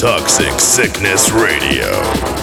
Toxic Sickness Radio.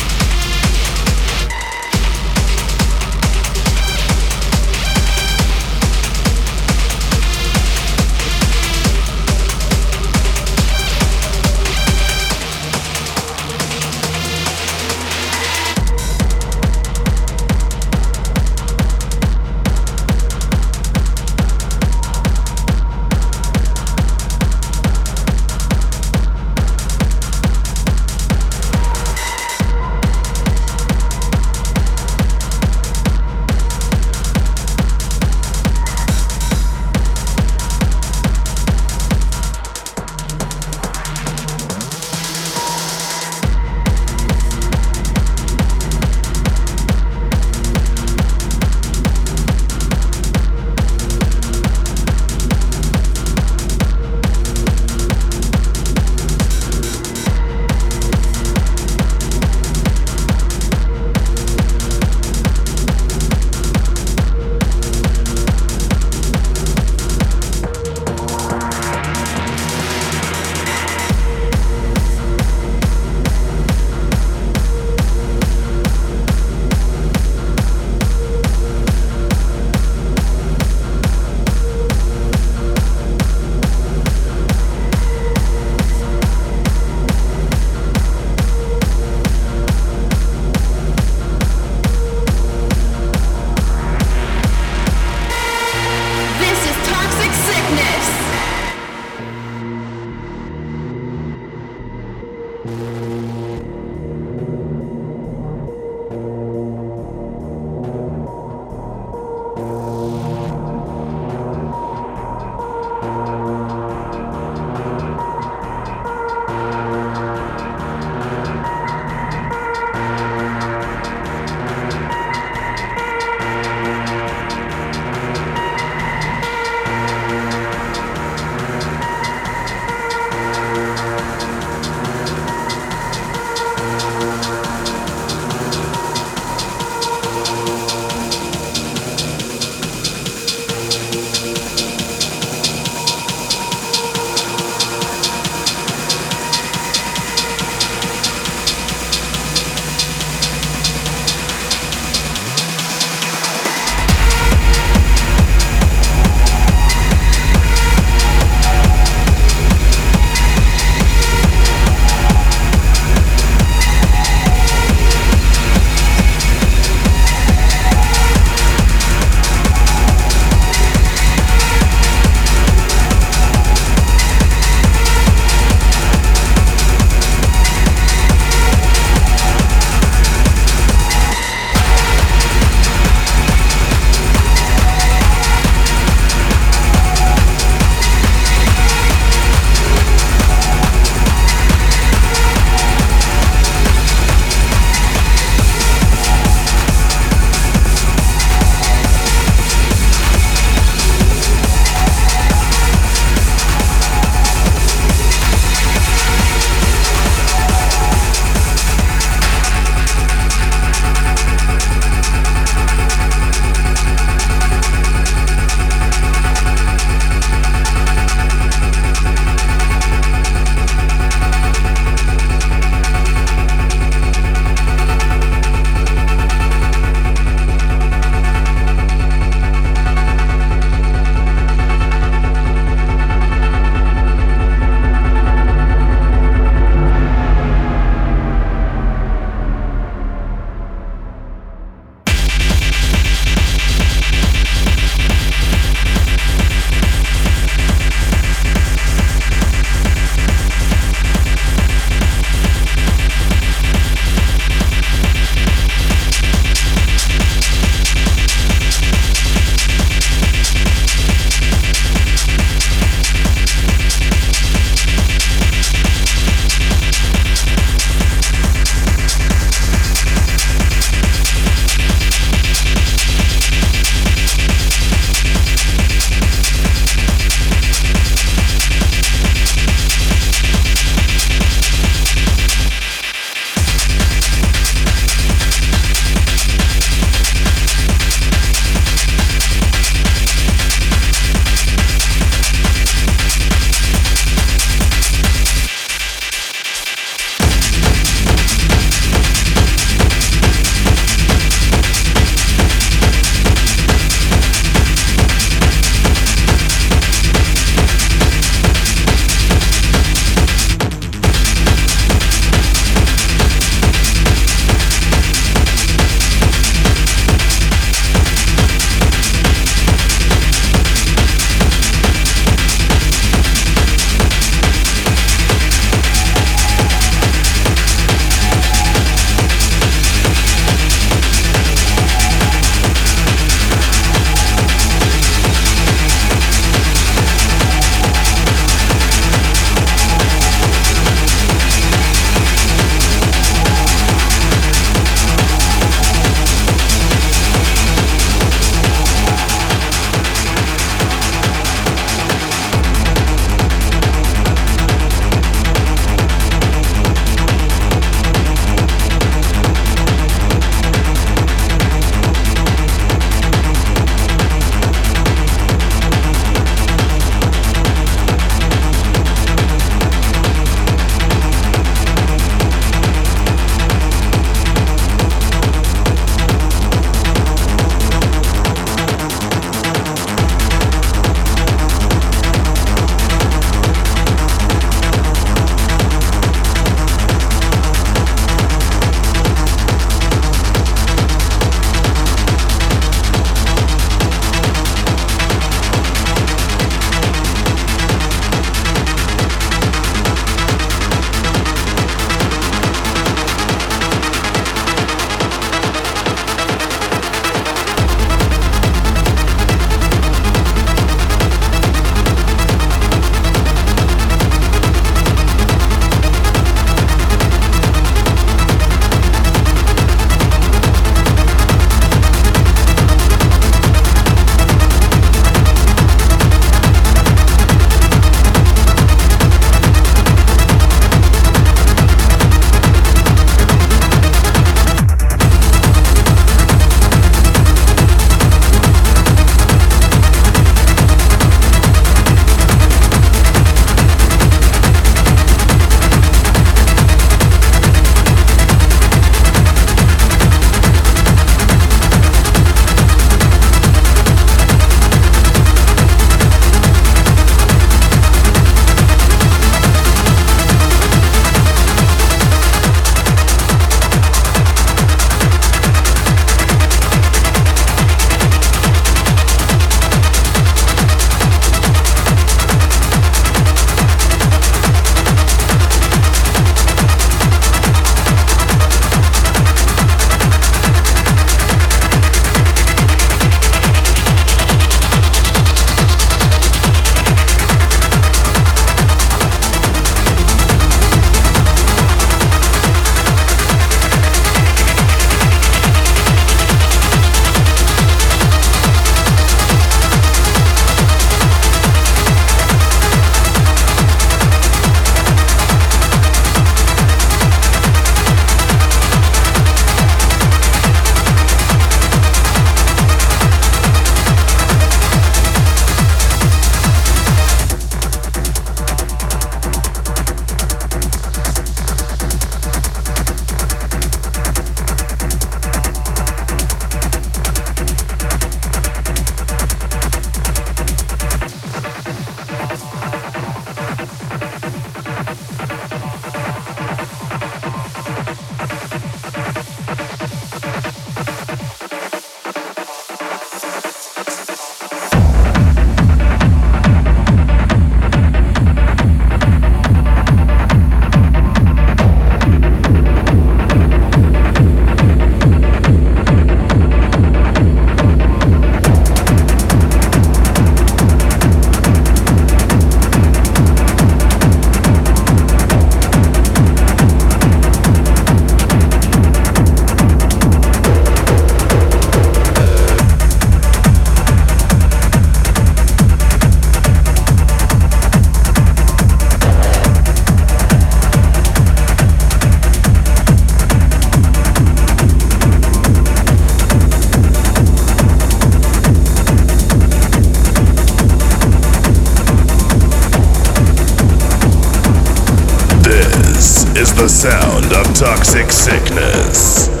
Toxic sickness.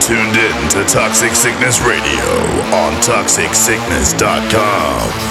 Tuned in to Toxic Sickness Radio on ToxicSickness.com.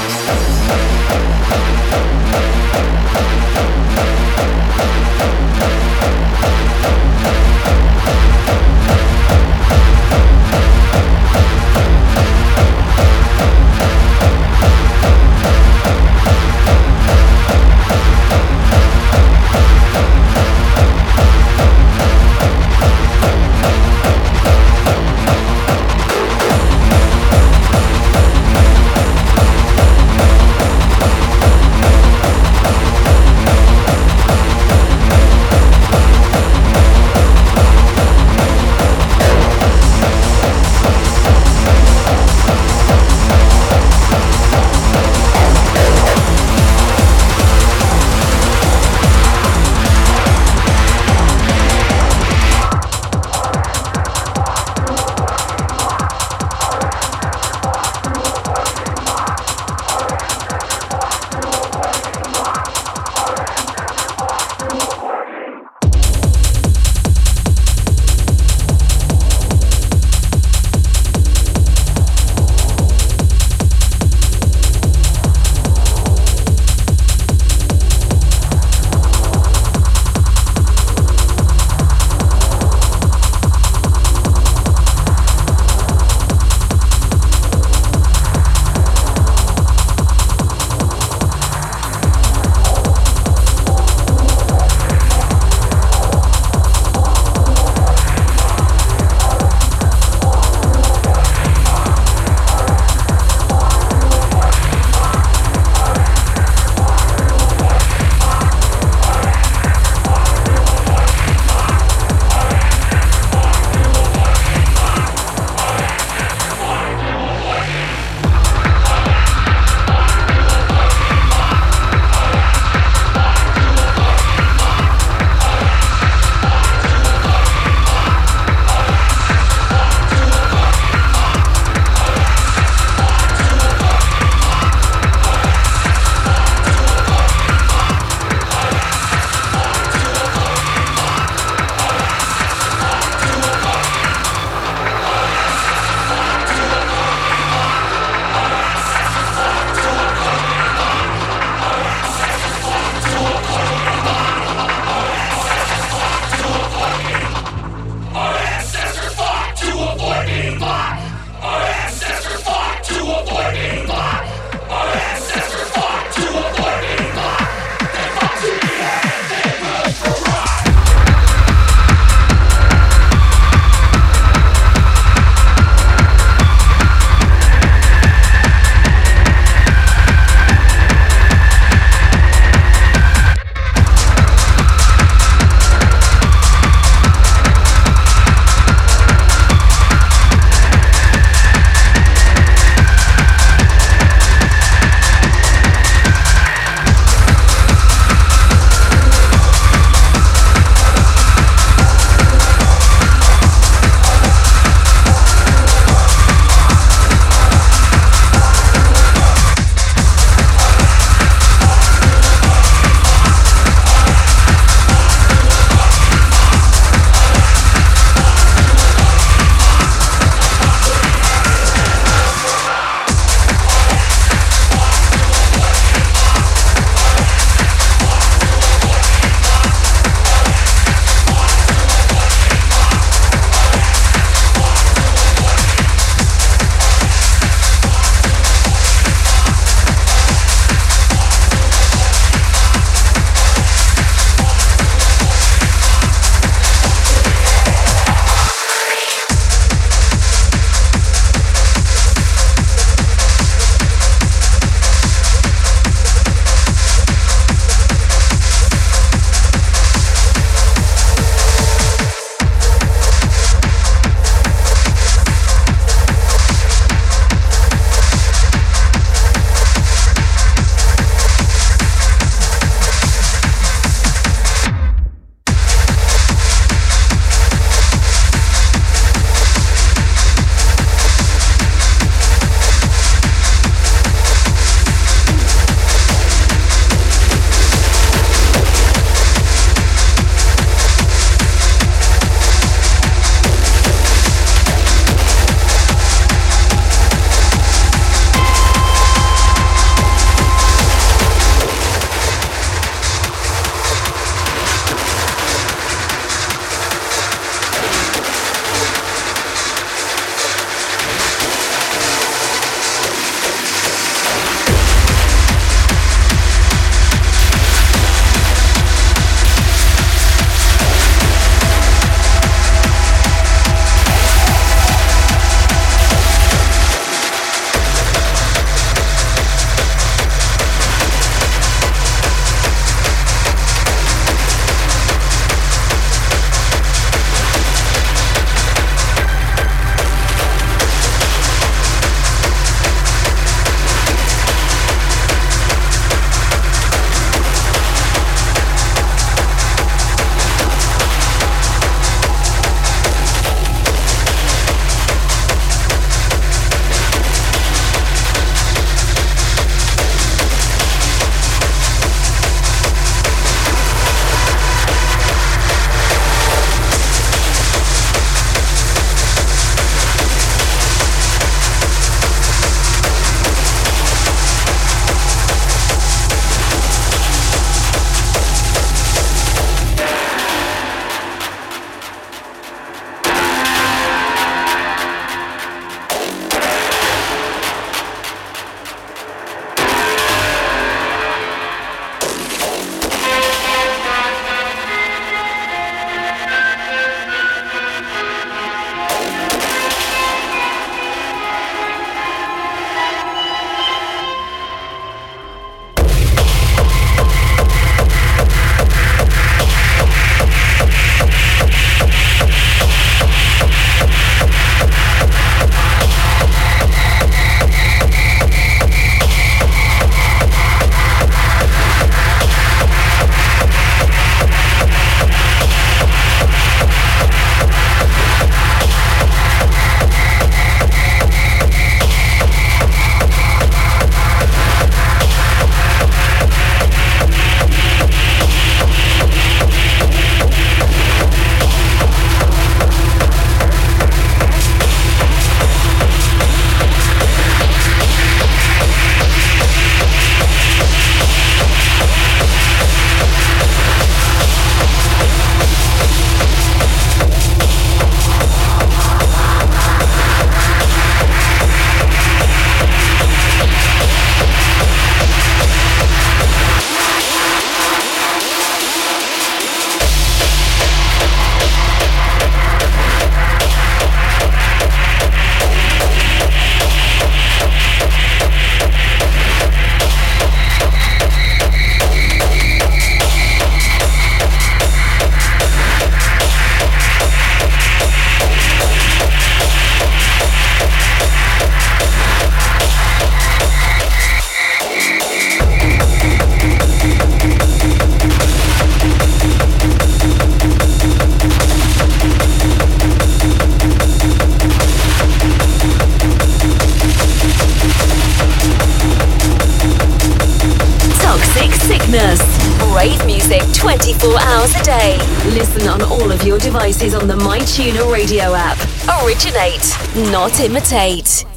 not imitate.